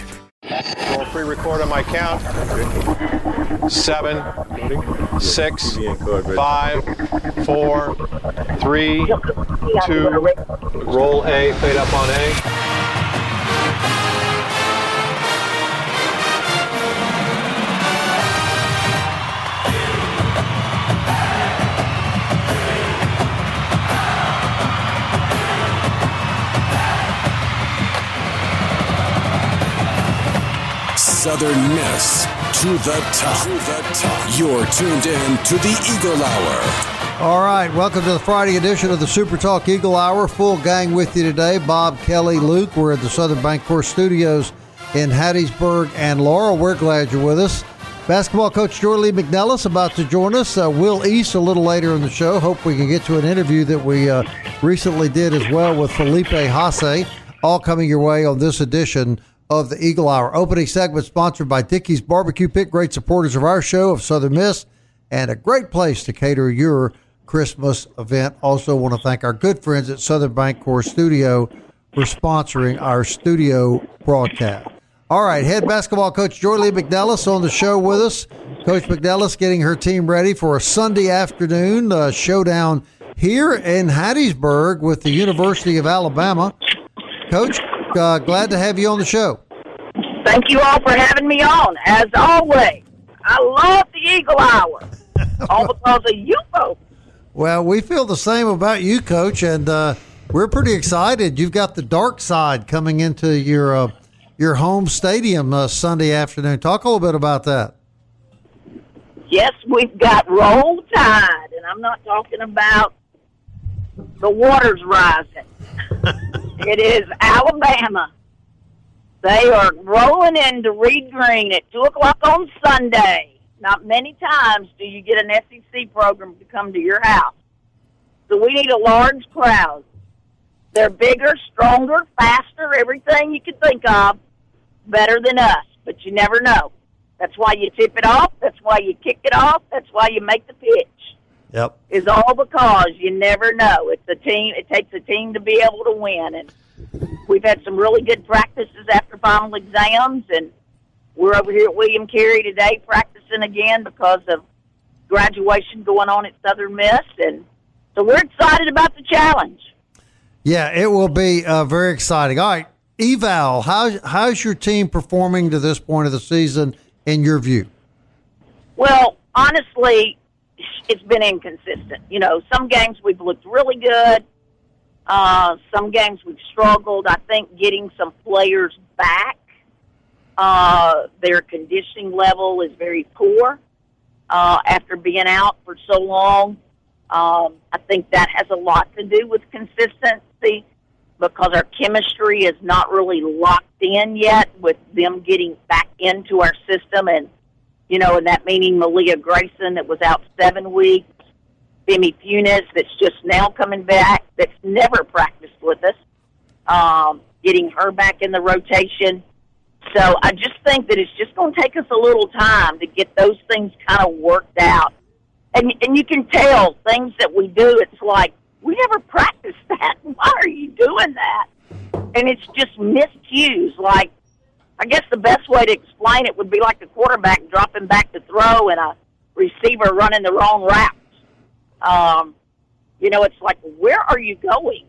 five. Roll pre-record on my count. Seven, six, five, four, three, two. Roll A. Fade up on A. Southern Miss to the top. To the top. You're tuned in to the Eagle Hour. All right, welcome to the Friday edition of the Super Talk Eagle Hour. Full gang with you today. Bob, Kelly, Luke. We're at the Southern Bank Bancorp Studios in Hattiesburg and Laurel. We're glad you're with us. Basketball coach Joye Lee-McNelis about to join us. Uh, Will East a little later in the show. Hope we can get to an interview that we uh, recently did as well with Felipe Haase. All coming your way on this edition of the Eagle Hour. Opening segment sponsored by Dickey's Barbecue Pit, great supporters of our show of Southern Miss, and a great place to cater your Christmas event. Also, want to thank our good friends at Southern Bancorp Studio for sponsoring our studio broadcast. All right, head basketball coach Joye Lee-McNelis on the show with us. Coach McNelis getting her team ready for a Sunday afternoon uh, showdown here in Hattiesburg with the University of Alabama. Coach, uh, glad to have you on the show. Thank you all for having me on. As always, I love the Eagle Hour, all because of you folks. Well, we feel the same about you, Coach, and uh, we're pretty excited. You've got the dark side coming into your uh, your home stadium uh, Sunday afternoon. Talk a little bit about that. Yes, we've got Roll Tide, and I'm not talking about the waters rising. it is Alabama. They are rolling into Reed Green at 2 o'clock on Sunday. Not many times do you get an SEC program to come to your house. So we need a large crowd. They're bigger, stronger, faster, everything you could think of, better than us, but you never know. That's why you tip it off. That's why you kick it off. That's why you make the pitch. Yep. Is all because you never know. It's a team. It takes a team to be able to win, and we've had some really good practices after final exams, and we're over here at William Carey today practicing again because of graduation going on at Southern Miss, and so we're excited about the challenge. Yeah, it will be uh, very exciting. All right, eval. How how's your team performing to this point of the season, in your view? Well, honestly, it's been inconsistent. You know, some games we've looked really good. Uh, some games we've struggled. I think getting some players back. Uh, their conditioning level is very poor uh, after being out for so long. Um, I think that has a lot to do with consistency because our chemistry is not really locked in yet with them getting back into our system and you know, and that meaning Malia Grayson that was out seven weeks, Demi Funes that's just now coming back, that's never practiced with us, um, getting her back in the rotation. So I just think that it's just going to take us a little time to get those things kind of worked out. And, and you can tell things that we do, it's like, we never practiced that. Why are you doing that? And it's just miscues, like, I guess the best way to explain it would be like the quarterback dropping back to throw and a receiver running the wrong route. Um, you know, it's like, where are you going?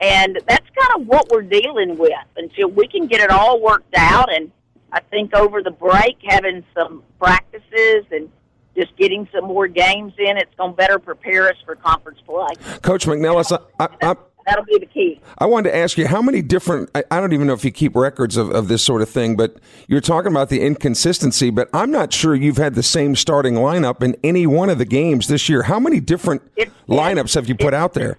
And that's kind of what we're dealing with until we can get it all worked out. And I think over the break, having some practices and just getting some more games in, it's going to better prepare us for conference play. Coach McNelis, I, I, That'll be the key. I wanted to ask you how many different, I, I don't even know if you keep records of, of this sort of thing, but you're talking about the inconsistency, but I'm not sure you've had the same starting lineup in any one of the games this year. How many different It's- lineups have you put out there?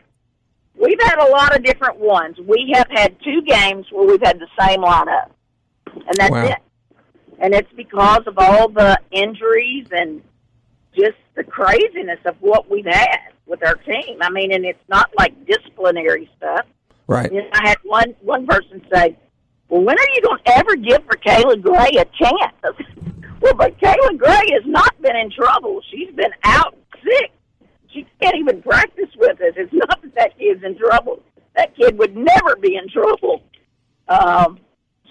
We've had a lot of different ones. We have had two games where we've had the same lineup, and that's Wow. it. And it's because of all the injuries and just the craziness of what we've had with our team. I mean, and it's not like disciplinary stuff. Right. Know, I had one one person say, "Well, when are you going to ever give for Kayla Gray a chance?" well, but Kayla Gray has not been in trouble. She's been out sick. She can't even practice with us. It's not that that kid's in trouble. That kid would never be in trouble. Um,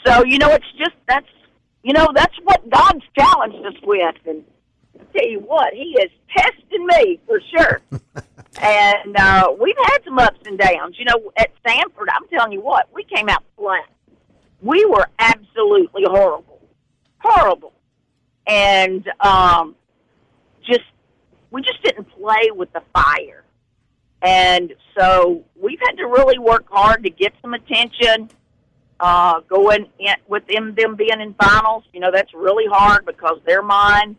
so you know, it's just that's you know that's what God's challenged us with, and tell you what, He is testing me for sure. and uh, we've had some ups and downs. You know, at Samford, I'm telling you what, we came out flat. We were absolutely horrible, horrible, and um, just we just didn't play with the fire. And so we've had to really work hard to get some attention. Uh, going in, with them them being in finals, you know that's really hard because their mind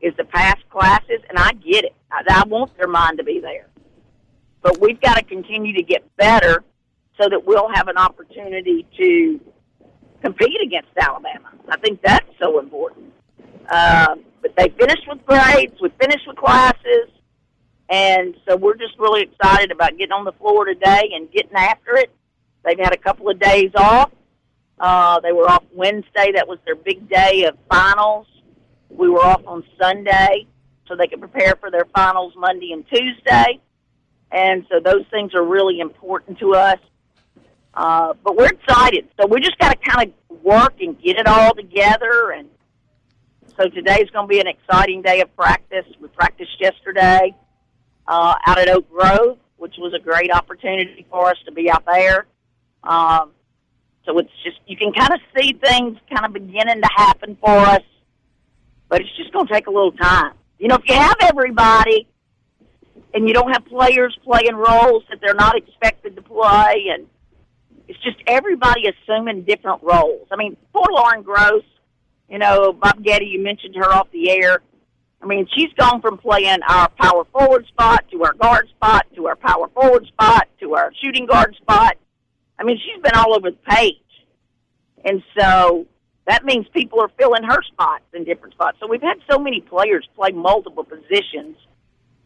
is to pass classes, and I get it. I, I want their mind to be there, but we've got to continue to get better so that we'll have an opportunity to compete against Alabama. I think that's so important. Um, but they finished with grades, we finished with classes, and so we're just really excited about getting on the floor today and getting after it. They've had a couple of days off. Uh, they were off Wednesday. That was their big day of finals. We were off on Sunday so they could prepare for their finals Monday and Tuesday. And so those things are really important to us. Uh, but we're excited. So we just got to kind of work and get it all together. And so today's going to be an exciting day of practice. We practiced yesterday uh, out at Oak Grove, which was a great opportunity for us to be out there. Um, so it's just you can kind of see things kind of beginning to happen for us, but it's just going to take a little time. You know, if you have everybody and you don't have players playing roles that they're not expected to play, and it's just everybody assuming different roles. I mean, poor Lauren Gross, you know, Bob Getty, you mentioned her off the air. I mean, she's gone from playing our power forward spot to our guard spot to our power forward spot to our shooting guard spot. I mean, she's been all over the page. And so that means people are filling her spots in different spots. So we've had so many players play multiple positions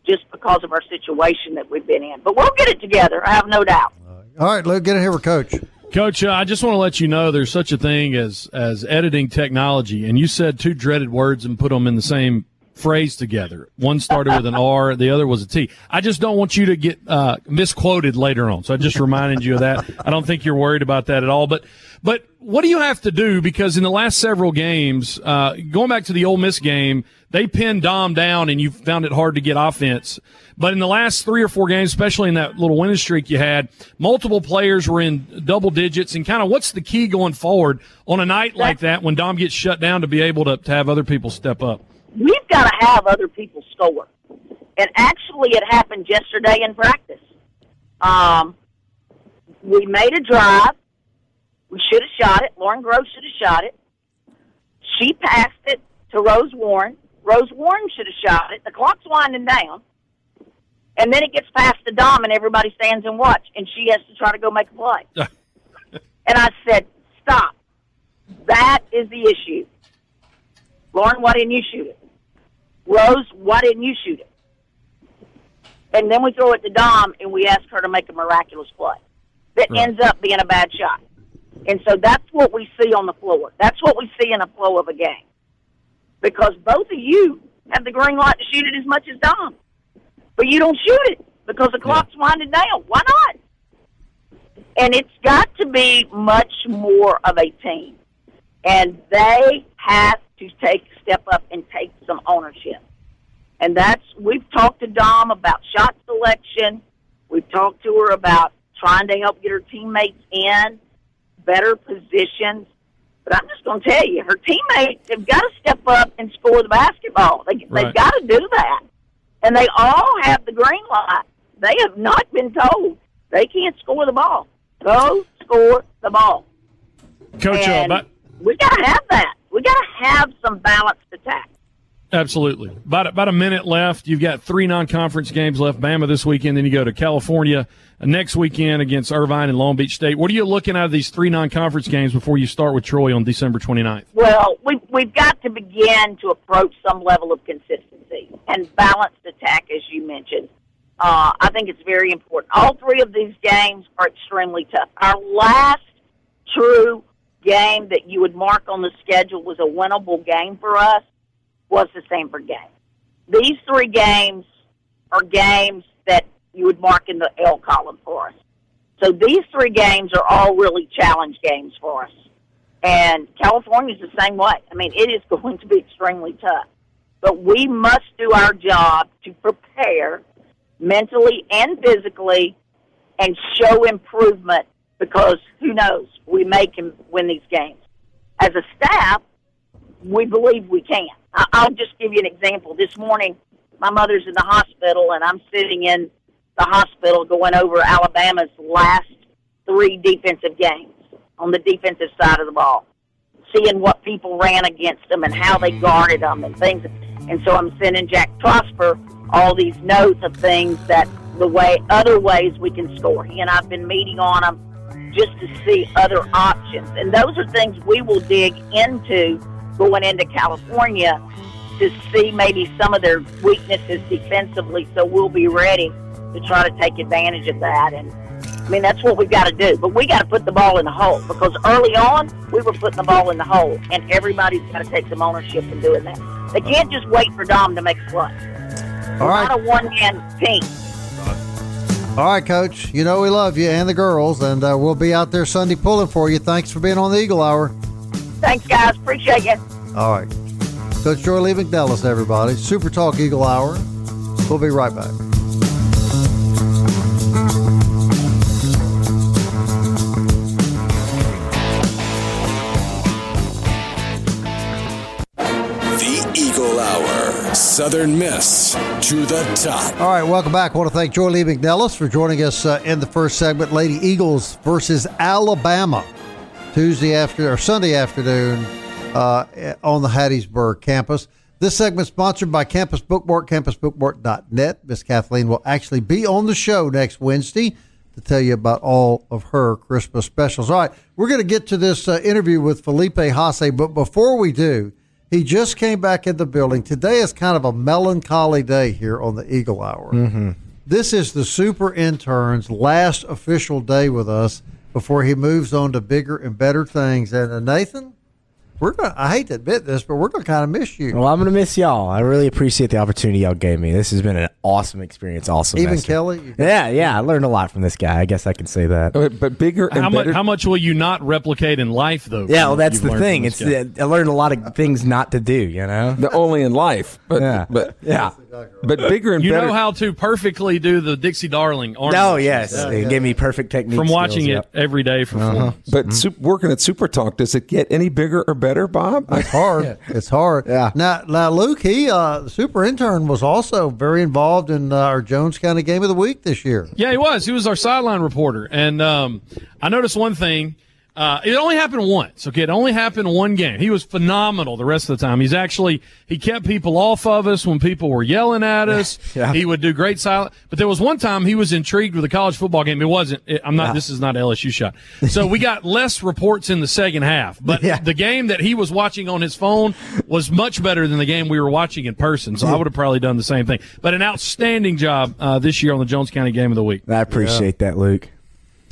just because of our situation that we've been in. But we'll get it together, I have no doubt. All right, Luke, get in here with Coach. Coach, uh, I just want to let you know there's such a thing as as editing technology, and you said two dreaded words and put them in the same phrase together. One started with an R, the other was a T. I just don't want you to get uh, misquoted later on, so I just reminded you of that. I don't think you're worried about that at all, but but what do you have to do? Because in the last several games, uh, going back to the Ole Miss game, they pinned Dom down, and you found it hard to get offense. But in the last three or four games, especially in that little winning streak you had, multiple players were in double digits. And kind of what's the key going forward on a night like that when Dom gets shut down to be able to, to have other people step up? We've got to have other people score. And actually, it happened yesterday in practice. Um, we made a drive. We should have shot it. Lauren Grove should have shot it. She passed it to Rose Warren. Rose Warren should have shot it. The clock's winding down. And then it gets past the Dom, and everybody stands and watch, and she has to try to go make a play. and I said, stop. That is the issue. Lauren, why didn't you shoot it? Rose, why didn't you shoot it? And then we throw it to Dom, and we ask her to make a miraculous play that Right. ends up being a bad shot. And so that's what we see on the floor. That's what we see in a flow of a game. Because both of you have the green light to shoot it as much as Dom. But you don't shoot it because the clock's winding down. Why not? And it's got to be much more of a team. And they have to take step up and take some ownership. And that's, we've talked to Dom about shot selection. We've talked to her about trying to help get her teammates in better positions. But I'm just going to tell you, her teammates have got to step up and score the basketball. They, Right. They've got to do that. And they all have the green light. They have not been told they can't score the ball. Go score the ball. Coach, uh, And but, we got to have that. We got to have some balanced attack. Absolutely. About about a minute left. You've got three non-conference games left. Bama this weekend, then you go to California uh, next weekend against Irvine and Long Beach State. What are you looking at of these three non-conference games before you start with Troy on December 29th? Well, we, we've got to begin to approach some level of consistency and balanced attack, as you mentioned. Uh, I think it's very important. All three of these games are extremely tough. Our last true game that you would mark on the schedule was a winnable game for us was the Samford game. These three games are games that you would mark in the L column for us. So these three games are all really challenge games for us. And California is the same way. I mean, it is going to be extremely tough. But we must do our job to prepare mentally and physically and show improvement because who knows, we may can win these games. As a staff, we believe we can. I'll just give you an example. This morning, my mother's in the hospital, and I'm sitting in the hospital going over Alabama's last three defensive games on the defensive side of the ball, seeing what people ran against them and how they guarded them and things. And so I'm sending Jack Prosper all these notes of things that the way other ways we can score. He and I've been meeting on them just to see other options, and those are things we will dig into going into California to see maybe some of their weaknesses defensively. So we'll be ready to try to take advantage of that. And I mean, that's what we've got to do. But we got to put the ball in the hole because early on we were putting the ball in the hole, and everybody's got to take some ownership in doing that. They can't just wait for Dom to make a play. All right. Not a one man team. All right, Coach. You know we love you and the girls, and uh, we'll be out there Sunday pulling for you. Thanks for being on the Eagle Hour. Thanks, guys. Appreciate you. All right. Coach Joye Lee-McNelis, everybody. Super Talk Eagle Hour. We'll be right back. Southern Miss to the top. All right, welcome back. I want to thank Joye Lee-McNelis for joining us uh, in the first segment. Lady Eagles versus Alabama, Tuesday after or Sunday afternoon uh, on the Hattiesburg campus. This segment sponsored by Campus Bookmark, campusbookmark.net. Miss Kathleen will actually be on the show next Wednesday to tell you about all of her Christmas specials. All right, we're going to get to this uh, interview with Felipe Haase, but before we do, he just came back in the building. Today is kind of a melancholy day here on the Eagle Hour. Mm-hmm. This is the super intern's last official day with us before he moves on to bigger and better things. And uh, Nathan, we're gonna. I hate to admit this, but we're going to kind of miss you. Well, I'm going to miss y'all. I really appreciate the opportunity y'all gave me. This has been an awesome experience. Awesome. Even Kelly. Yeah, yeah. I learned a lot from this guy. I guess I can say that. But, but bigger and How much, better. how much will you not replicate in life, though? Yeah, well, that's the thing. It's this guy? I learned a lot of things not to do. You know. the only in life, but Yeah. but Yeah. but bigger and you better. know how to perfectly do the Dixie Darling. arm No, wrestling. yes, it gave me perfect technique From watching skills, it every day for four. Uh-huh. but sup- working at Super Talk, does it get any bigger or better, Bob? It's hard. It's hard. Yeah. Now, now, Luke, he, uh, the super intern, was also very involved in uh, our Jones County Game of the Week this year. Yeah, he was. He was our sideline reporter, and um, I noticed one thing. Uh, it only happened once. Okay, it only happened one game. He was phenomenal the rest of the time. He's actually he kept people off of us when people were yelling at us. Yeah. He would do great silent. But there was one time he was intrigued with a college football game. It wasn't. It, I'm not. This is not LSU shot. So we got less reports in the second half. But Yeah. the game that he was watching on his phone was much better than the game we were watching in person. So I would have probably done the same thing. But an outstanding job uh, this year on the Jones County Game of the Week. I appreciate that, Luke.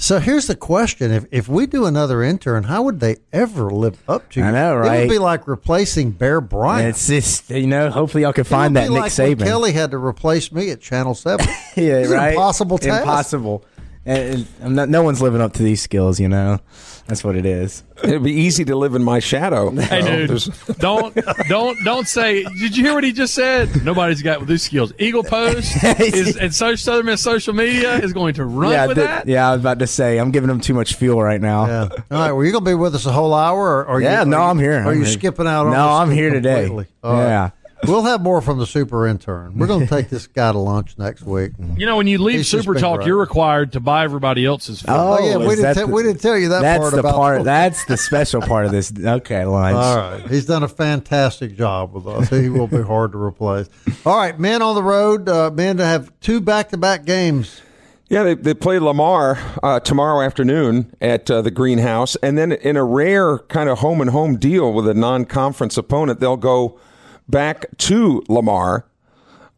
So here's the question: If if we do another intern, how would they ever live up to? I know, right? It would be like replacing Bear Bryant. It's just you know. Hopefully, y'all can find that Nick like Saban. Kelly had to replace me at Channel Seven. yeah, It's an right. impossible task. Impossible. And, and I'm not, no one's living up to these skills. You know, that's what it is. It'd be easy to live in my shadow. Hey, So dude, don't don't don't say. Did you hear what he just said? Nobody's got these skills. Eagle Post is and social Southern Miss social media is going to run yeah, with th- that. yeah. I was about to say I'm giving them too much fuel right now. Yeah. All right. Well, you gonna be with us a whole hour, or, or Yeah, you, no, are you- I'm here. Are I'm you here. skipping out? on No, I'm here today. completely? All right. Yeah. We'll have more from the super intern. We're going to take this guy to lunch next week. You know, when you leave He's Super Talk, great. you're required to buy everybody else's. food. Oh, yeah, we didn't that tell- the- we didn't tell you that that's part the about- part. That's the special part of this. Okay, lunch. All right. He's done a fantastic job with us. He will be hard to replace. All right, men on the road, uh, men to have two back to back games. Yeah, they, they play Lamar uh, tomorrow afternoon at uh, the Greenhouse, and then in a rare kind of home and home deal with a non-conference opponent, they'll go back to Lamar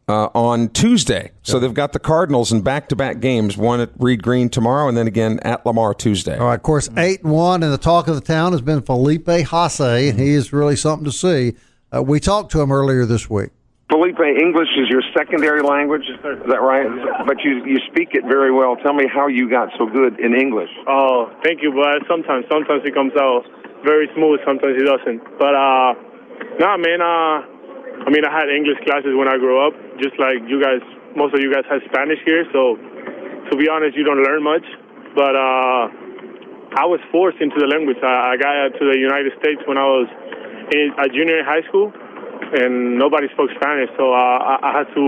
uh, on Tuesday. So they've got the Cardinals in back-to-back games, one at Reed Green tomorrow, and then again at Lamar Tuesday. All right, of course, 8 and 1, and the talk of the town has been Felipe Haase, and he is really something to see. Uh, we talked to him earlier this week. Felipe, English is your secondary language, is that right? But you you speak it very well. Tell me how you got so good in English. Oh, thank you, but sometimes, sometimes it comes out very smooth, sometimes it doesn't. But uh, nah, man. Uh, I mean, I had English classes when I grew up, just like you guys. Most of you guys have Spanish here, so to be honest, you don't learn much. But uh, I was forced into the language. I, I got to the United States when I was in a junior in high school, and nobody spoke Spanish, so uh, I, I had to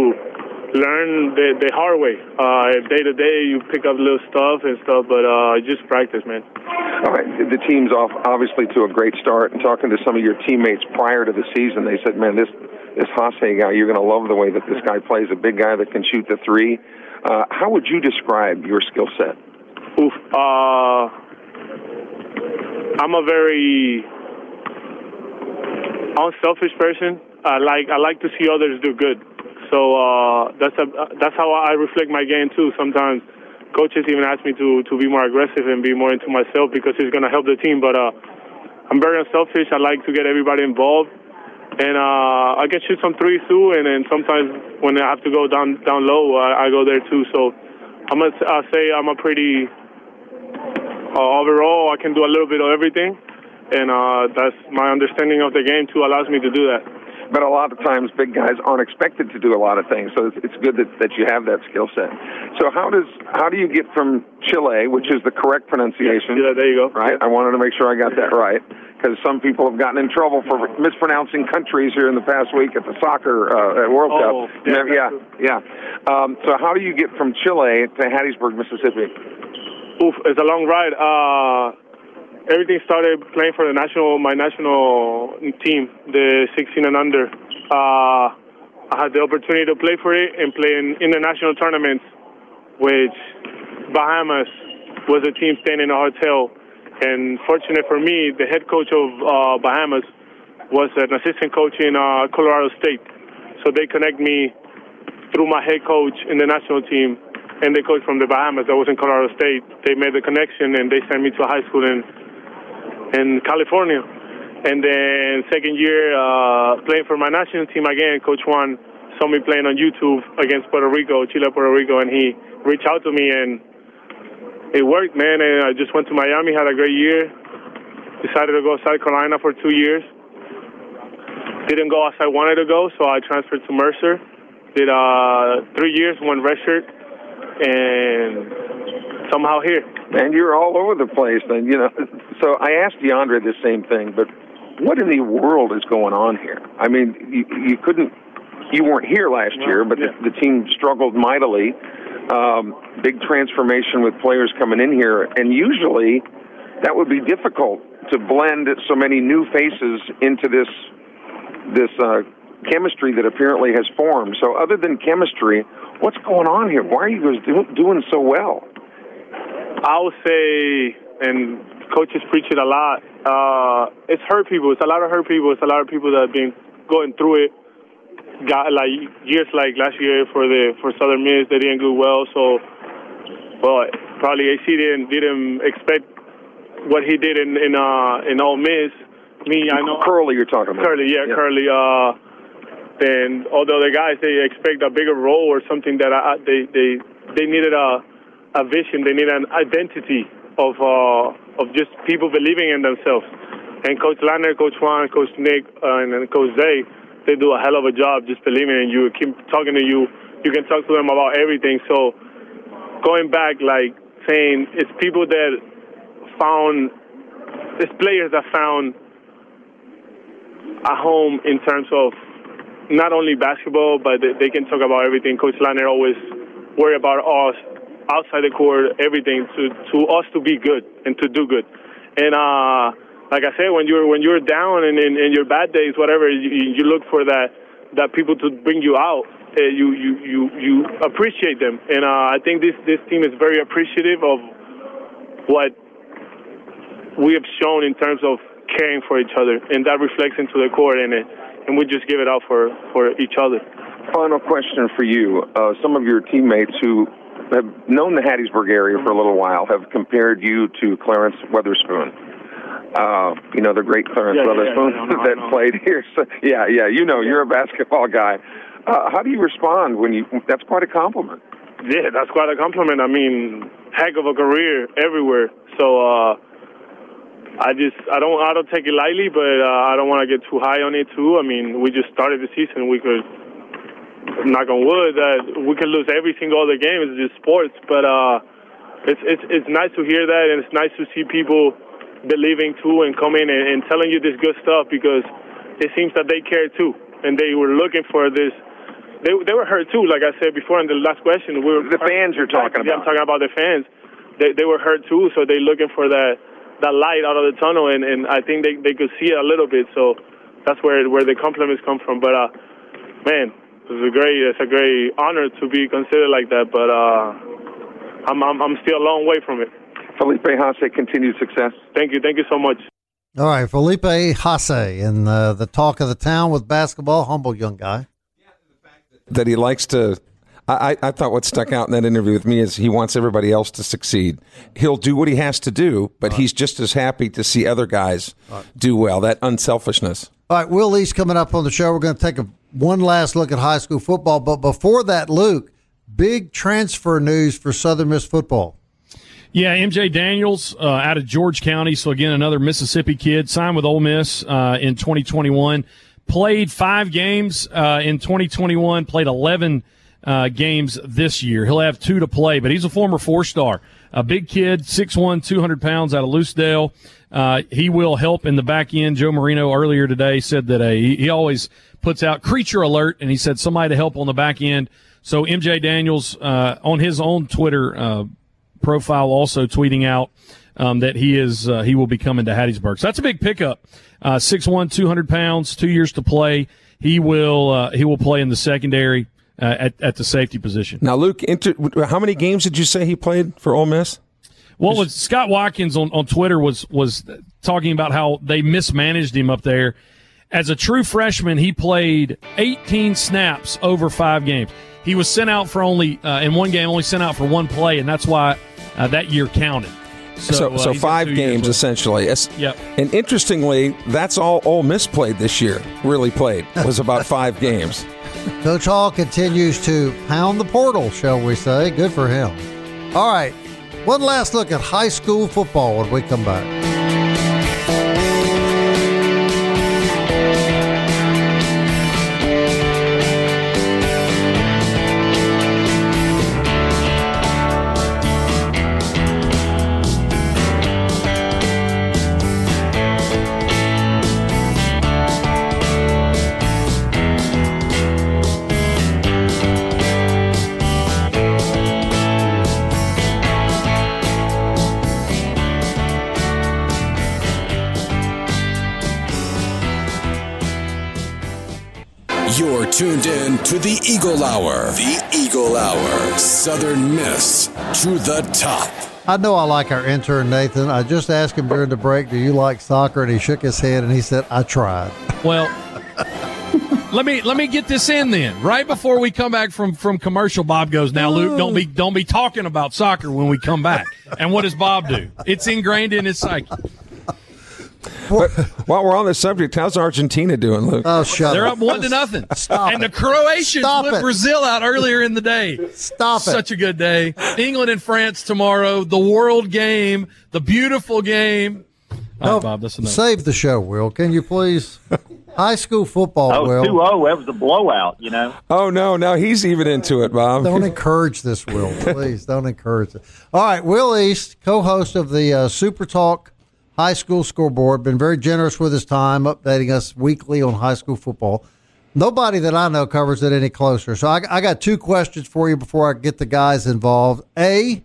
learn the, the hard way. Uh, day to day, you pick up little stuff and stuff, but uh, just practice, man. All right, the team's off obviously to a great start. And talking to some of your teammates prior to the season, they said, "Man, this this Haase guy, you're going to love the way that this guy plays. A big guy that can shoot the three. Uh, how would you describe your skill set? Oof. Uh, I'm a very unselfish person. I like I like to see others do good. So uh, that's a, that's how I reflect my game too. Sometimes coaches even ask me to to be more aggressive and be more into myself because it's going to help the team. But uh, I'm very unselfish. I like to get everybody involved, and uh, I can shoot some threes too. And then sometimes when I have to go down down low, I, I go there too. So I'm gonna I say I'm a pretty uh, overall. I can do a little bit of everything, and uh, that's my understanding of the game too allows me to do that. But a lot of times, big guys aren't expected to do a lot of things, so it's, it's good that, that you have that skill set. So how does how do you get from Chile, which is the correct pronunciation? Yeah, there you go. Right, I wanted to make sure I got that right because some people have gotten in trouble for mispronouncing countries here in the past week at the soccer uh, at World Oh, Cup. yeah, yeah, yeah. Um, so how do you get from Chile to Hattiesburg, Mississippi? Oof, it's a long ride. Uh, everything started playing for the national, my national team, the 16 and under. Uh, I had the opportunity to play for it and play in international tournaments, which Bahamas was a team staying in a hotel. And fortunate for me, the head coach of uh, Bahamas was an assistant coach in uh, Colorado State. So they connect me through my head coach in the national team and the coach from the Bahamas that was in Colorado State. They made the connection and they sent me to a high school in in California. And then second year uh, playing for my national team again, Coach Juan saw me playing on YouTube against Puerto Rico, Chile, Puerto Rico, and he reached out to me and it worked, man. And I just went to Miami, had a great year. Decided to go to South Carolina for two years. Didn't go as I wanted to go, so I transferred to Mercer. Did uh, three years, one redshirt, and somehow here. And you're all over the place. Then you know. So I asked DeAndre the same thing, but what in the world is going on here? I mean, you, you couldn't, you weren't here last year, but the, the team struggled mightily. Um, big transformation with players coming in here, and usually that would be difficult to blend so many new faces into this this uh, chemistry that apparently has formed. So, other than chemistry, what's going on here? Why are you guys do, doing so well? I would say, and coaches preach it a lot. Uh, it's hurt people. It's a lot of hurt people. It's a lot of people that have been going through it. Got like years like last year for the for Southern Miss, they didn't do well. So, well, probably AC didn't didn't expect what he did in in uh, in Ole Miss. Me, I know Curly, you're talking about. Curly, yeah, Curly. Uh, then all the other guys, they expect a bigger role or something that I, they they they needed a a vision. They need an identity of uh, of just people believing in themselves. And Coach Ladner, Coach Juan, Coach Nick, uh, and then Coach Zay, they do a hell of a job just believing in you, keep talking to you. You can talk to them about everything. So going back, like saying it's people that found, it's players that found a home in terms of not only basketball, but they, they can talk about everything. Coach Ladner always worry about us outside the court, everything to to us to be good and to do good. And uh, like I said, when you're when you're down and in, in your bad days, whatever, you, you look for that that people to bring you out. Uh, you you you you appreciate them, and uh, I think this this team is very appreciative of what we have shown in terms of caring for each other, and that reflects into the court, and it, and we just give it out for for each other. Final question for you: uh, Some of your teammates who have known the Hattiesburg area for a little while have compared you to Clarence Weatherspoon. Uh, you know the great Clarence Yeah, yeah, Weatherspoon yeah, no, that played here. So, yeah, yeah, you know you're a basketball guy. Uh, how do you respond when you? That's quite a compliment. Yeah, that's quite a compliment. I mean, heck of a career everywhere. So uh, I just I don't I don't take it lightly, but uh, I don't want to get too high on it too. I mean, we just started the season. We could knock on wood that we could lose every single other game. It's just sports, but uh, it's it's it's nice to hear that, and it's nice to see people believing too and coming and, and telling you this good stuff because it seems that they care too, and they were looking for this. They they were hurt too, like I said before in the last question. We were The fans you're talking about. Yeah, I'm talking about the fans. They they were hurt too, so they're looking for that that light out of the tunnel, and and I think they they could see it a little bit. So that's where where the compliments come from. But uh, man, it's a great it's a great honor to be considered like that. But uh, I'm I'm I'm still a long way from it. Felipe Haase, continued success. Thank you, thank you so much. All right, Felipe Haase in uh, the talk of the town with basketball, humble young guy. Yeah, the fact that he likes to. I, I I thought what stuck out in that interview with me is he wants everybody else to succeed. He'll do what he has to do, but he's just as happy to see other guys do well. That unselfishness. All right, Will East coming up on the show. We're going to take a one last look at high school football, but before that, Luke, big transfer news for Southern Miss football. Yeah, MJ Daniels uh, out of George County. So again, another Mississippi kid signed with Ole Miss uh, in 2021. Played five games uh, in 2021. Played 11 uh, games this year. He'll have two to play, but he's a former four star. A big kid, 6'1", 200 pounds out of Lucedale. Uh, he will help in the back end. Joe Marino earlier today said that uh, he, he always puts out creature alert, and he said somebody to help on the back end. So MJ Daniels uh, on his own Twitter uh, profile also tweeting out um, that he is uh, he will be coming to Hattiesburg. So that's a big pickup. Uh, 6'1", 200 pounds, two years to play. He will uh, he will play in the secondary uh, at at the safety position. Now, Luke, inter- how many games did you say he played for Ole Miss? What was Scott Watkins on, on Twitter was was talking about how they mismanaged him up there. As a true freshman, he played 18 snaps over five games. He was sent out for only uh, in one game, only sent out for one play, and that's why uh, that year counted. So, So, so, uh, he's five games essentially. Yep. And interestingly, that's all Ole Miss played this year. Really played was about five games. Coach Hall continues to pound the portal, shall we say. Good for him. All right, one last look at high school football when we come back. To the Eagle Hour. The Eagle Hour. Southern Miss to the top. I know I like our intern, Nathan. I just asked him during the break, Do you like soccer? And he shook his head and he said, I tried. Well, let me let me get this in then. Right before we come back from from commercial, Bob goes, "Now, Luke, don't be don't be talking about soccer when we come back." And what does Bob do? It's ingrained in his psyche. But while we're on the subject, how's Argentina doing, Luke? Oh, shut up. They're up. up one to nothing. Stop and it. the Croatians Stop put it. Brazil out earlier in the day. Stop it. Such a good day. England and France tomorrow. The world game. The beautiful game. All No, right, Bob, that's enough. Save the show, Will. Can you please? High school football, Oh, Will. 2-0. That was a blowout, you know. Oh no, now he's even into it, Bob. Don't encourage this, Will. Please don't encourage it. All right, Will East, co-host of the uh, Super Talk High School Scoreboard, been very generous with his time, updating us weekly on high school football. Nobody that I know covers it any closer. So I, I got two questions for you before I get the guys involved. A,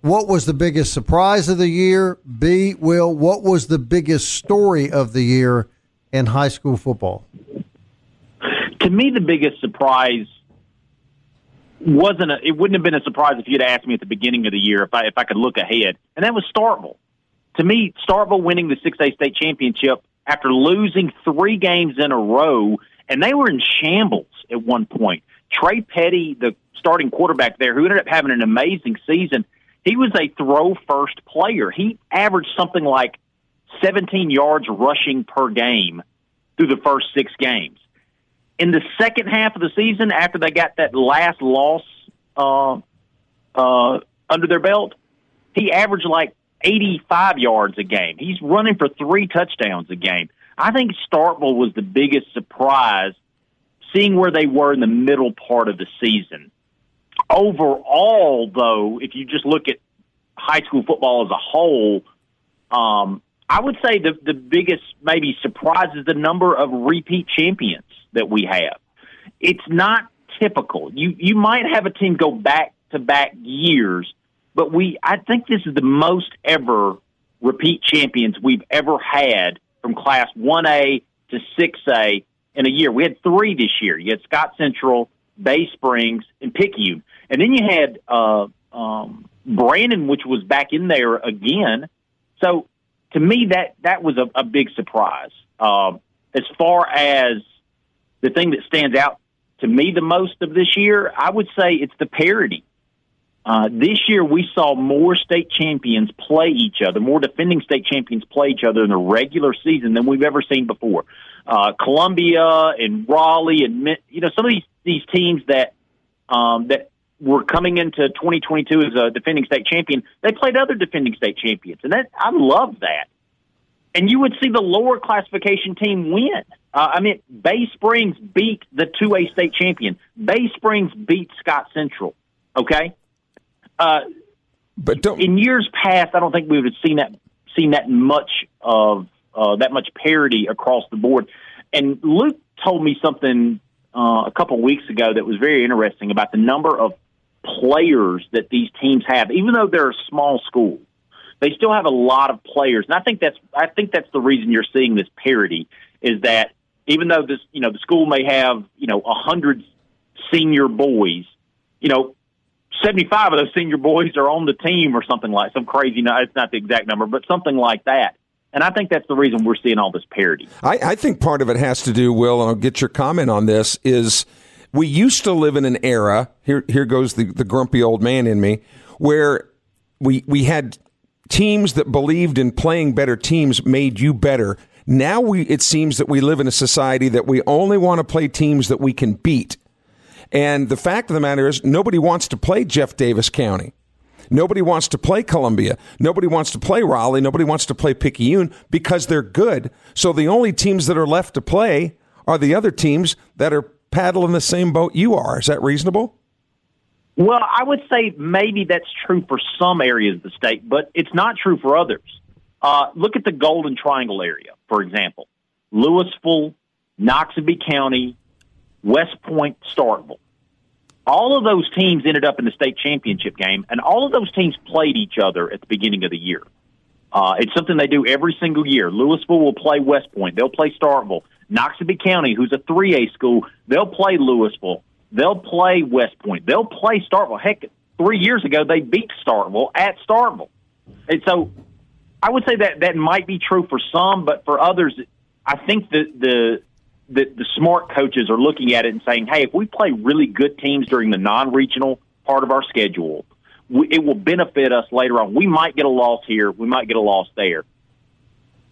what was the biggest surprise of the year? B, Will, what was the biggest story of the year in high school football? To me, the biggest surprise wasn't a, it wouldn't have been a surprise if you'd asked me at the beginning of the year if I if I could look ahead, and that was Starkville. To me, Starkville winning the six A state championship after losing three games in a row, and they were in shambles at one point. Trey Petty, the starting quarterback there, who ended up having an amazing season, he was a throw first player. He averaged something like 17 yards rushing per game through the first six games. In the second half of the season, after they got that last loss uh, uh, under their belt, he averaged like 85 yards a game. He's running for three touchdowns a game. I think Starkville was the biggest surprise, seeing where they were in the middle part of the season. Overall, though, if you just look at high school football as a whole, um, I would say the the biggest maybe surprise is the number of repeat champions that we have. It's not typical. You you might have a team go back to back years, but we I think this is the most ever repeat champions we've ever had from class 1A to 6A in a year. We had 3 this year. You had Scott Central, Bay Springs, and Picayune. And then you had uh um Brandon which was back in there again. So to me, that that was a, a big surprise. Um, as far as the thing that stands out to me the most of this year, I would say it's the parity. Uh, this year, we saw more state champions play each other, more defending state champions play each other in the regular season than we've ever seen before. Uh, Columbia and Raleigh and you know some of these these teams that um, that were coming into 2022 as a defending state champion, they played other defending state champions, and that I love that. And you would see the lower classification team win. Uh, I mean, Bay Springs beat the 2A state champion. Bay Springs beat Scott Central. Okay, uh, but don't, in years past, I don't think we would have seen that seen that much of uh, that much parity across the board. And Luke told me something uh, a couple weeks ago that was very interesting about the number of players that these teams have, even though they're a small school, they still have a lot of players. And I think that's I think that's the reason you're seeing this parity is that even though this you know the school may have you know a hundred senior boys, you know. 75 of those senior boys are on the team or something like some crazy no it's not the exact number but something like that and I think that's the reason we're seeing all this parity. I, I think part of it has to do, Will, and I'll get your comment on this, is we used to live in an era, here here goes the, the grumpy old man in me, where we we had teams that believed in playing better teams made you better. Now we it seems that we live in a society that we only want to play teams that we can beat. And the fact of the matter is nobody wants to play Jeff Davis County. Nobody wants to play Columbia. Nobody wants to play Raleigh. Nobody wants to play Picayune because they're good. So the only teams that are left to play are the other teams that are paddling the same boat you are. Is that reasonable? Well, I would say maybe that's true for some areas of the state, but it's not true for others. Uh, look at the Golden Triangle area, for example. Louisville, Noxubee County, West Point, Starkville. All of those teams ended up in the state championship game, and all of those teams played each other at the beginning of the year. Uh, it's something they do every single year. Louisville will play West Point. They'll play Starkville. Noxubee County, who's a 3A school, they'll play Louisville. They'll play West Point. They'll play Starkville. Heck, three years ago they beat Starkville at Starkville. And so I would say that that might be true for some, but for others, I think that the the, the smart coaches are looking at it and saying, "Hey, if we play really good teams during the non-regional part of our schedule, we, it will benefit us later on. We might get a loss here, we might get a loss there,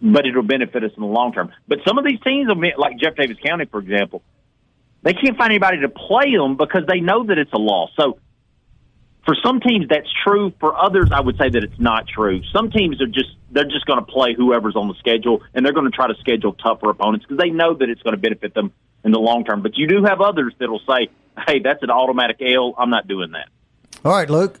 but it'll benefit us in the long term. But some of these teams, like Jeff Davis County, for example, they can't find anybody to play them because they know that it's a loss. So for some teams that's true. For others, I would say that it's not true. Some teams are just they're just going to play whoever's on the schedule, and they're going to try to schedule tougher opponents because they know that it's going to benefit them in the long term. But you do have others that'll say, "Hey, that's an automatic L. I'm not doing that." All right, Luke.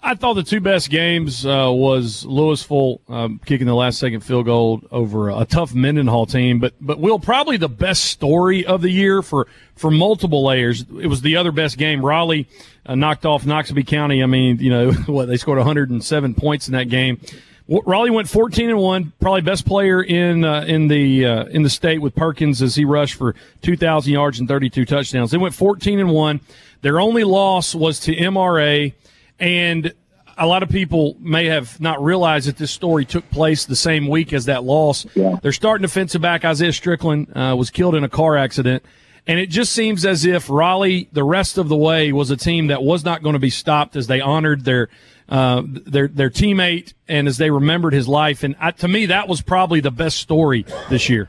I thought the two best games uh, was Louisville um, kicking the last second field goal over a tough Mendenhall team, but but Will probably the best story of the year for for multiple layers. It was the other best game. Raleigh uh, knocked off Noxubee County. I mean, you know what they scored 107 points in that game. Raleigh went 14 and one, probably best player in uh, in the uh, in the state with Perkins as he rushed for 2,000 yards and 32 touchdowns. They went 14 and one. Their only loss was to MRA. And a lot of people may have not realized that this story took place the same week as that loss. Yeah. Their starting defensive back, Isaiah Strickland, uh, was killed in a car accident. And it just seems as if Raleigh, the rest of the way, was a team that was not going to be stopped as they honored their uh, their their teammate and as they remembered his life. And I, to me, that was probably the best story this year.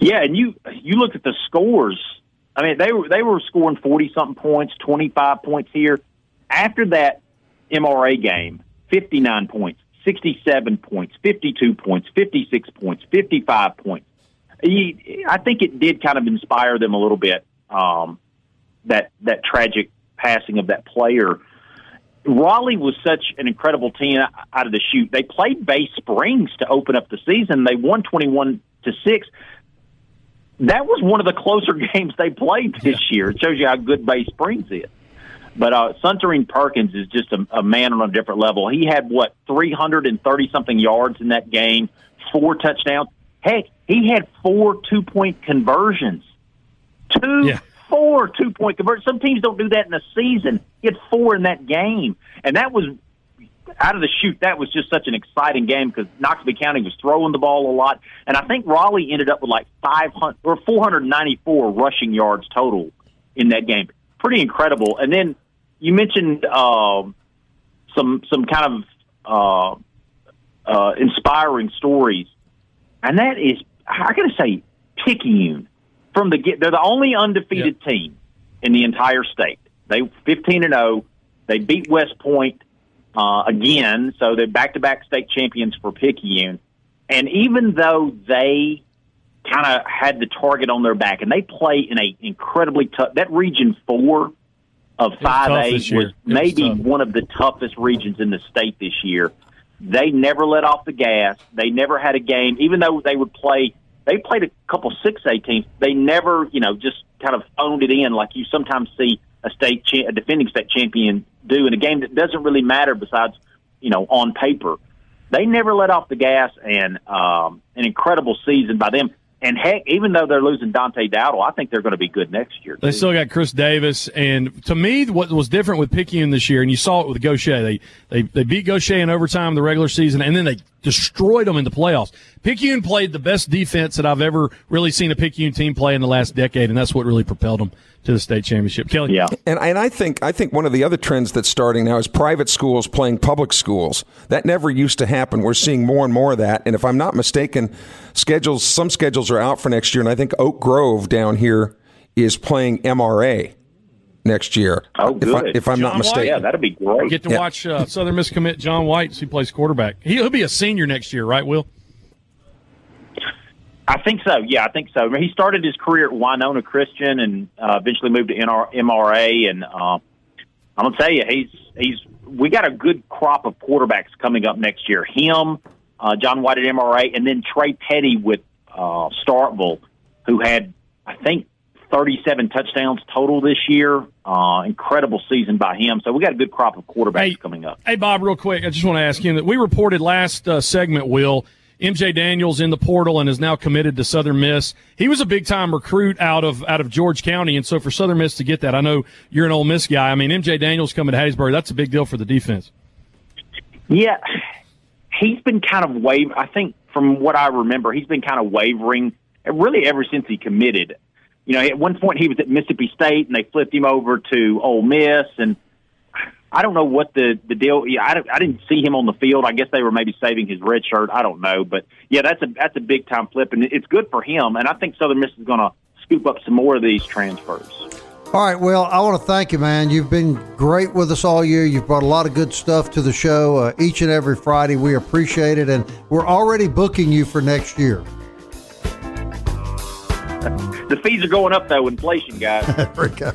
Yeah, and you you look at the scores. I mean, they were they were scoring forty something points, twenty five points here. After that MRA game, 59 points, 67 points, 52 points, 56 points, 55 points. He, I think it did kind of inspire them a little bit. Um, that that tragic passing of that player. Raleigh was such an incredible team out of the chute. They played Bay Springs to open up the season. They won twenty-one to six. That was one of the closer games they played this year. It shows you how good Bay Springs is. But uh, Suntarine Perkins is just a, a man on a different level. He had what 330 something yards in that game, four touchdowns. Heck, he had four two point conversions. Two, yeah. four two point conversions. Some teams don't do that in a season. He had four in that game, and that was out of the chute. That was just such an exciting game because Noxubee County was throwing the ball a lot, and I think Raleigh ended up with like 500 or 494 rushing yards total in that game. Pretty incredible. And then you mentioned uh, some some kind of uh, uh, inspiring stories, and that is I got to say Picayune from the they're the only undefeated yep. team in the entire state. They fifteen and zero. They beat West Point uh, again, so they're back to back state champions for Picayune. And even though they kind of had the target on their back, and they play in a incredibly tough that Region Four of five A was maybe was one of the toughest regions in the state this year. They never let off the gas. They never had a game, even though they would play. They played a couple six A teams. They never, you know, just kind of owned it in like you sometimes see a state cha- a defending state champion do in a game that doesn't really matter besides, you know, on paper. They never let off the gas, and um, an incredible season by them. And heck, even though they're losing Dante Dowdle, I think they're going to be good next year. Too. They still got Chris Davis, and to me, what was different with Picayune this year, and you saw it with Gautier, they they they beat Gautier in overtime in the regular season, and then they destroyed them in the playoffs. Picayune played the best defense that I've ever really seen a Picayune team play in the last decade, and that's what really propelled them to the state championship. Kelly, yeah, and and I think I think one of the other trends that's starting now is private schools playing public schools. That never used to happen. We're seeing more and more of that, and if I'm not mistaken schedules some schedules are out for next year and i think oak grove down here is playing mra next year oh good. if, I, am not mistaken yeah that'd be great get to yeah. watch uh, southern miss commit john white who plays quarterback he'll be a senior next year right will I think so. Yeah, I think so. I mean, he started his career at Winona Christian and uh, eventually moved to NR- MRA. And uh, I'm gonna tell you, he's he's we got a good crop of quarterbacks coming up next year. Him, uh, John White at MRA, and then Trey Petty with uh, Starkville, who had, I think, 37 touchdowns total this year. Uh, incredible season by him. So we got a good crop of quarterbacks hey, coming up. Hey, Bob, real quick, I just want to ask you that we reported last uh, segment, Will. MJ Daniels in the portal and is now committed to Southern Miss. He was a big time recruit out of out of George County, and so for Southern Miss to get that, I know you're an Ole Miss guy. I mean, MJ Daniels coming to Hattiesburg, that's a big deal for the defense. Yeah, he's been kind of waver. I think from what I remember, he's been kind of wavering really ever since he committed. You know, at one point he was at Mississippi State and they flipped him over to Ole Miss, and I don't know what the the deal. Yeah, I, I didn't see him on the field. I guess they were maybe saving his red shirt. I don't know, but yeah, that's a that's a big time flip, and it's good for him. And I think Southern Miss is going to scoop up some more of these transfers. All right, well, I want to thank you, man. You've been great with us all year. You've brought a lot of good stuff to the show uh, each and every Friday. We appreciate it, and we're already booking you for next year. the fees are going up, though, inflation, guys. there we go.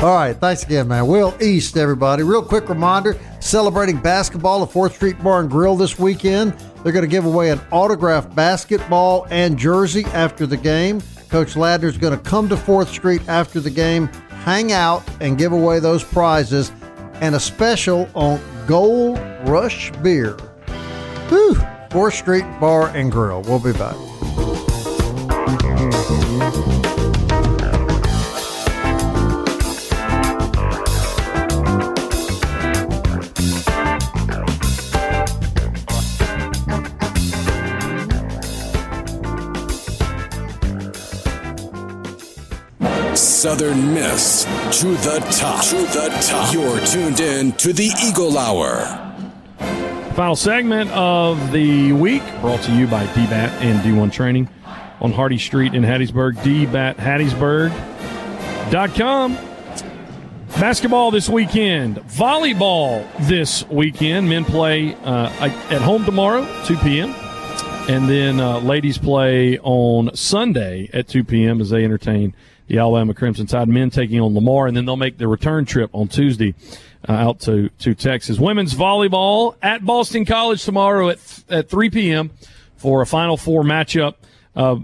All right, thanks again, man. Will East, everybody. Real quick reminder celebrating basketball at 4th Street Bar and Grill this weekend. They're going to give away an autographed basketball and jersey after the game. Coach Ladner's going to come to 4th Street after the game, hang out, and give away those prizes, and a special on Gold Rush beer. Whew. 4th Street Bar and Grill. We'll be back. Southern Miss to the top. To the top. You're tuned in to the Eagle Hour. Final segment of the week brought to you by DBAT and D1 Training on Hardy Street in Hattiesburg. DBATHattiesburg.com. Basketball this weekend. Volleyball this weekend. Men play uh, at home tomorrow, 2 p.m. And then uh, ladies play on Sunday at 2 p.m. as they entertain the Alabama Crimson Tide men taking on Lamar, and then they'll make their return trip on Tuesday uh, out to, to Texas. Women's volleyball at Boston College tomorrow at, at 3 p.m. for a Final Four matchup uh,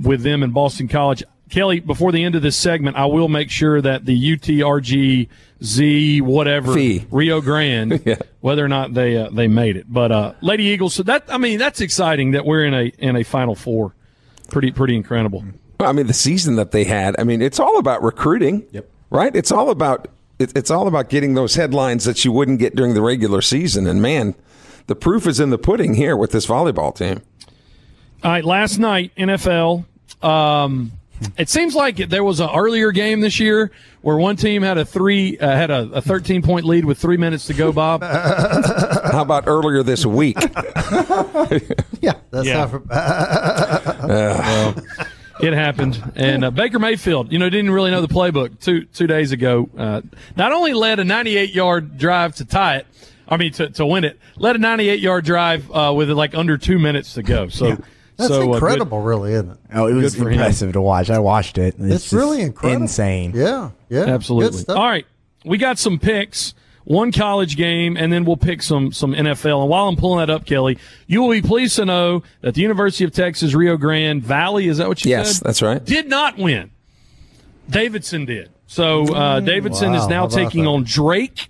with them in Boston College. Kelly, before the end of this segment, I will make sure that the UTRGZ whatever Fee. Rio Grande, Yeah. whether or not they uh, they made it, but uh, Lady Eagles. So that I mean, that's exciting that we're in a in a Final Four. Pretty pretty incredible. I mean, the season that they had. I mean, it's all about recruiting. Yep. Right. It's all about it, it's all about getting those headlines that you wouldn't get during the regular season. And man, the proof is in the pudding here with this volleyball team. All right, last night NFL. Um, it seems like there was an earlier game this year where one team had a three uh, had a, a thirteen point lead with three minutes to go. Bob, How about earlier this week? Yeah, that's Yeah. not for. it happened, and uh, Baker Mayfield, you know, didn't really know the playbook two two days ago. Uh, not only led a ninety eight yard drive to tie it, I mean to, to win it, led a ninety eight yard drive uh, with like under two minutes to go. So That's so uh, good- incredible, really, isn't it? Oh, it was Good for him. impressive to watch. I watched it. It's, just really incredible. Insane. Yeah, yeah. Absolutely. Good. All right, we got some picks. One college game, and then we'll pick some some NFL. And while I'm pulling that up, Kelly, you will be pleased to know that the University of Texas Rio Grande Valley is that what you Yes, said? that's right. Did not win. Davidson did. So uh, Davidson Wow, is now taking that? on Drake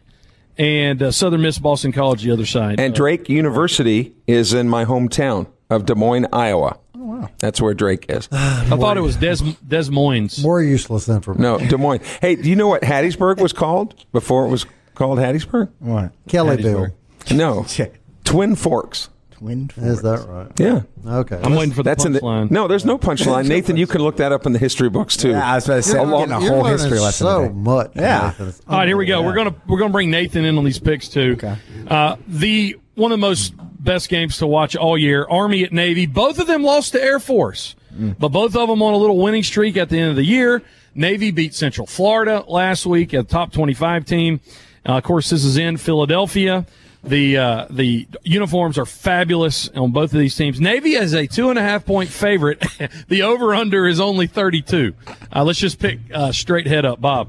and uh, Southern Miss Boston College the other side. And Uh, Drake University is in my hometown of Des Moines, Iowa. Oh, wow. That's where Drake is. I thought it was Des Des Moines. More useless information. No, Des Moines. Hey, do you know what Hattiesburg was called before it was called Hattiesburg? What? Kellyville. No, Twin Forks. Twin Forks. Is that right? Yeah. Okay. I'm waiting for the That's in the punchline. no. There's no punchline, Nathan. You can look that up in the history books too. Yeah, I was about to say, I'm You're getting a whole you're history learning lesson. So today. much. Yeah. Nathan. It's All right, here we go. unbelievable. We're gonna we're gonna bring Nathan in on these picks too. Okay. Uh, the one of the most best games to watch all year, Army at Navy. Both of them lost to Air Force, but both of them on a little winning streak at the end of the year. Navy beat Central Florida last week at top twenty-five team. Uh, of course, this is in Philadelphia. The uh, the uniforms are fabulous on both of these teams. Navy is a two and a half point favorite. the over under is only thirty two. Uh, let's just pick uh, straight head up, Bob.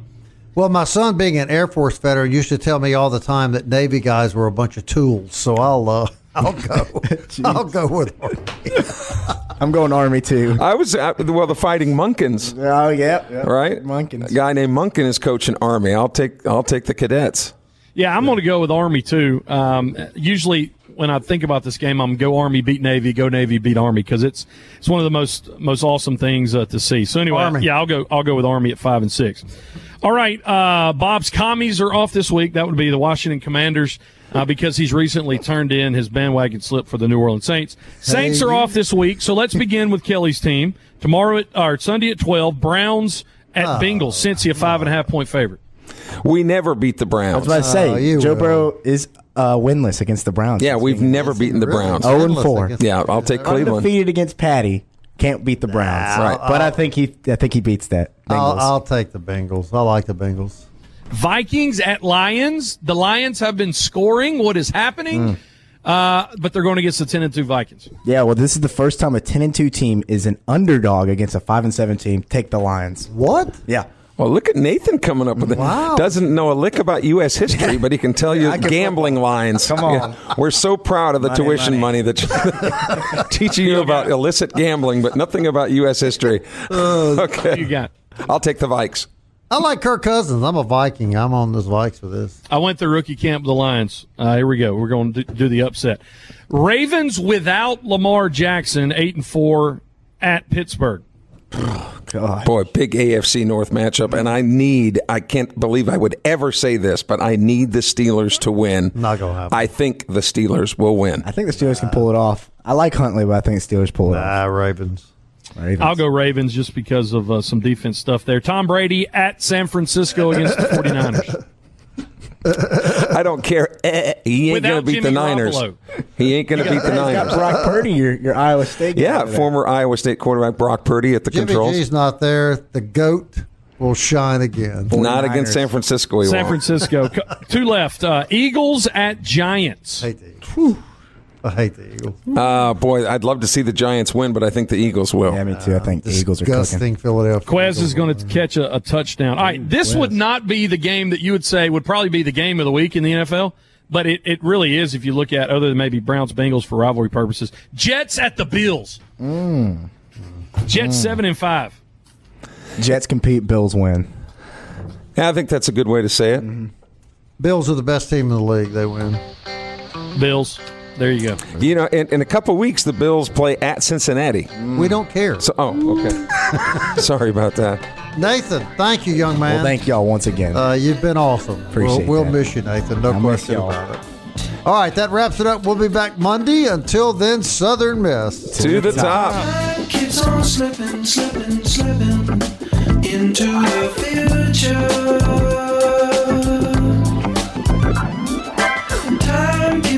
Well, my son, being an Air Force veteran, used to tell me all the time that Navy guys were a bunch of tools. So I'll, uh, I'll go. I'll go with. Army. I'm going Army too. I was uh, well, the Fighting Monkens, Oh, yeah. yeah. right? Monkens. A guy named Monken is coaching Army. I'll take I'll take the cadets. Yeah, I'm going to go with Army too. Um, usually, when I think about this game, I'm go Army beat Navy, go Navy beat Army because it's it's one of the most most awesome things uh, to see. So anyway, Army. yeah, I'll go I'll go with Army at five and six. All right, uh, Bob's commies are off this week. That would be the Washington Commanders. Uh, because he's recently turned in his bandwagon slip for the New Orleans Saints. Saints Hey. are off this week, so let's begin with Kelly's team tomorrow at or Sunday at twelve. Browns at Oh, Bengals. Cincy a five and a half point favorite. We never beat the Browns. I Browns. was about to say, Oh, Joe will. Burrow is uh, winless against the Browns. yeah, we've never beaten the Browns. Oh, and four. Yeah, I'll take Cleveland. Undefeated against Patty. Can't beat the Browns. Nah, right. But I think he I think he beats that. I'll, I'll take the Bengals. I like the Bengals. Vikings at Lions. The Lions have been scoring. What is happening? Uh, but they're going against the ten and two Vikings. yeah, well this is the first time a ten and two team is an underdog against a five and seven team. Take the Lions. What? Yeah. Well, look at Nathan coming up with it. Wow. Doesn't know a lick about U.S. history, but he can tell you I can gambling lines. Come on. We're so proud of the Money, tuition money. money, that teaching you about illicit gambling, but nothing about U.S. history. okay. You got. I'll take the Vikes. I like Kirk Cousins. I'm a Viking. I'm on this Vikes for this. I went through rookie camp with the Lions. Uh, here we go. We're going to do, do the upset. Ravens without Lamar Jackson, eight and four at Pittsburgh. Oh, God. Boy, big AFC North matchup, and I need, I can't believe I would ever say this, but I need the Steelers to win. Not gonna happen. I think the Steelers will win. I think the Steelers can pull it off. I like Huntley, but I think the Steelers pull it off. Ah, Ravens. Ravens. I'll go Ravens just because of uh, some defense stuff there. Tom Brady at San Francisco against the 49ers. I don't care. Eh, he ain't going to beat the Jimmy Niners. Garoppolo. He ain't going to beat the He's got Niners. Brock Purdy, your, your Iowa State guy. Yeah, there. former Iowa State quarterback Brock Purdy at the Jimmy controls. G's not there. The goat will shine again. Not 49ers. against San Francisco. He San won't. Francisco. Two left. Uh, Eagles at Giants. hate the Eagles. I hate the Eagles. Uh, boy, I'd love to see the Giants win, but I think the Eagles will. Yeah, me too. I think the Eagles are cooking. Disgusting Philadelphia. Quez Eagles. is going to catch a, a touchdown. All right, mm, this would not be the game that you would say would probably be the game of the week in the NFL, but it, it really is if you look at other than maybe Browns Bengals for rivalry purposes. Jets at the Bills. Mm. Jets mm. seven and five. Jets compete, Bills win. Yeah, I think that's a good way to say it. Mm-hmm. Bills are the best team in the league. They win. Bills. There you go. You know, in, in a couple weeks, the Bills play at Cincinnati. We don't care. So, oh, okay. Sorry about that. Nathan, thank you, young man. Well, thank y'all once again. Uh, you've been awesome. Appreciate we'll, we'll that. miss you, Nathan. No I miss question y'all. about it. All right, that wraps it up. We'll be back Monday. Until then, Southern Miss. To the top. Time keeps on slipping, slipping, slipping into the future.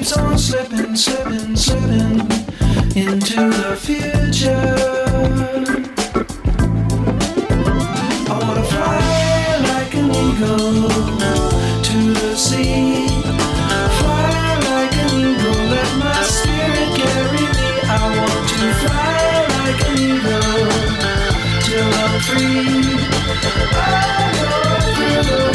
Keeps on slipping, slipping, slipping into the future. I wanna fly like an eagle to the sea. Fly like an eagle, let my spirit carry me. I want to fly like an eagle till I'm free. I go through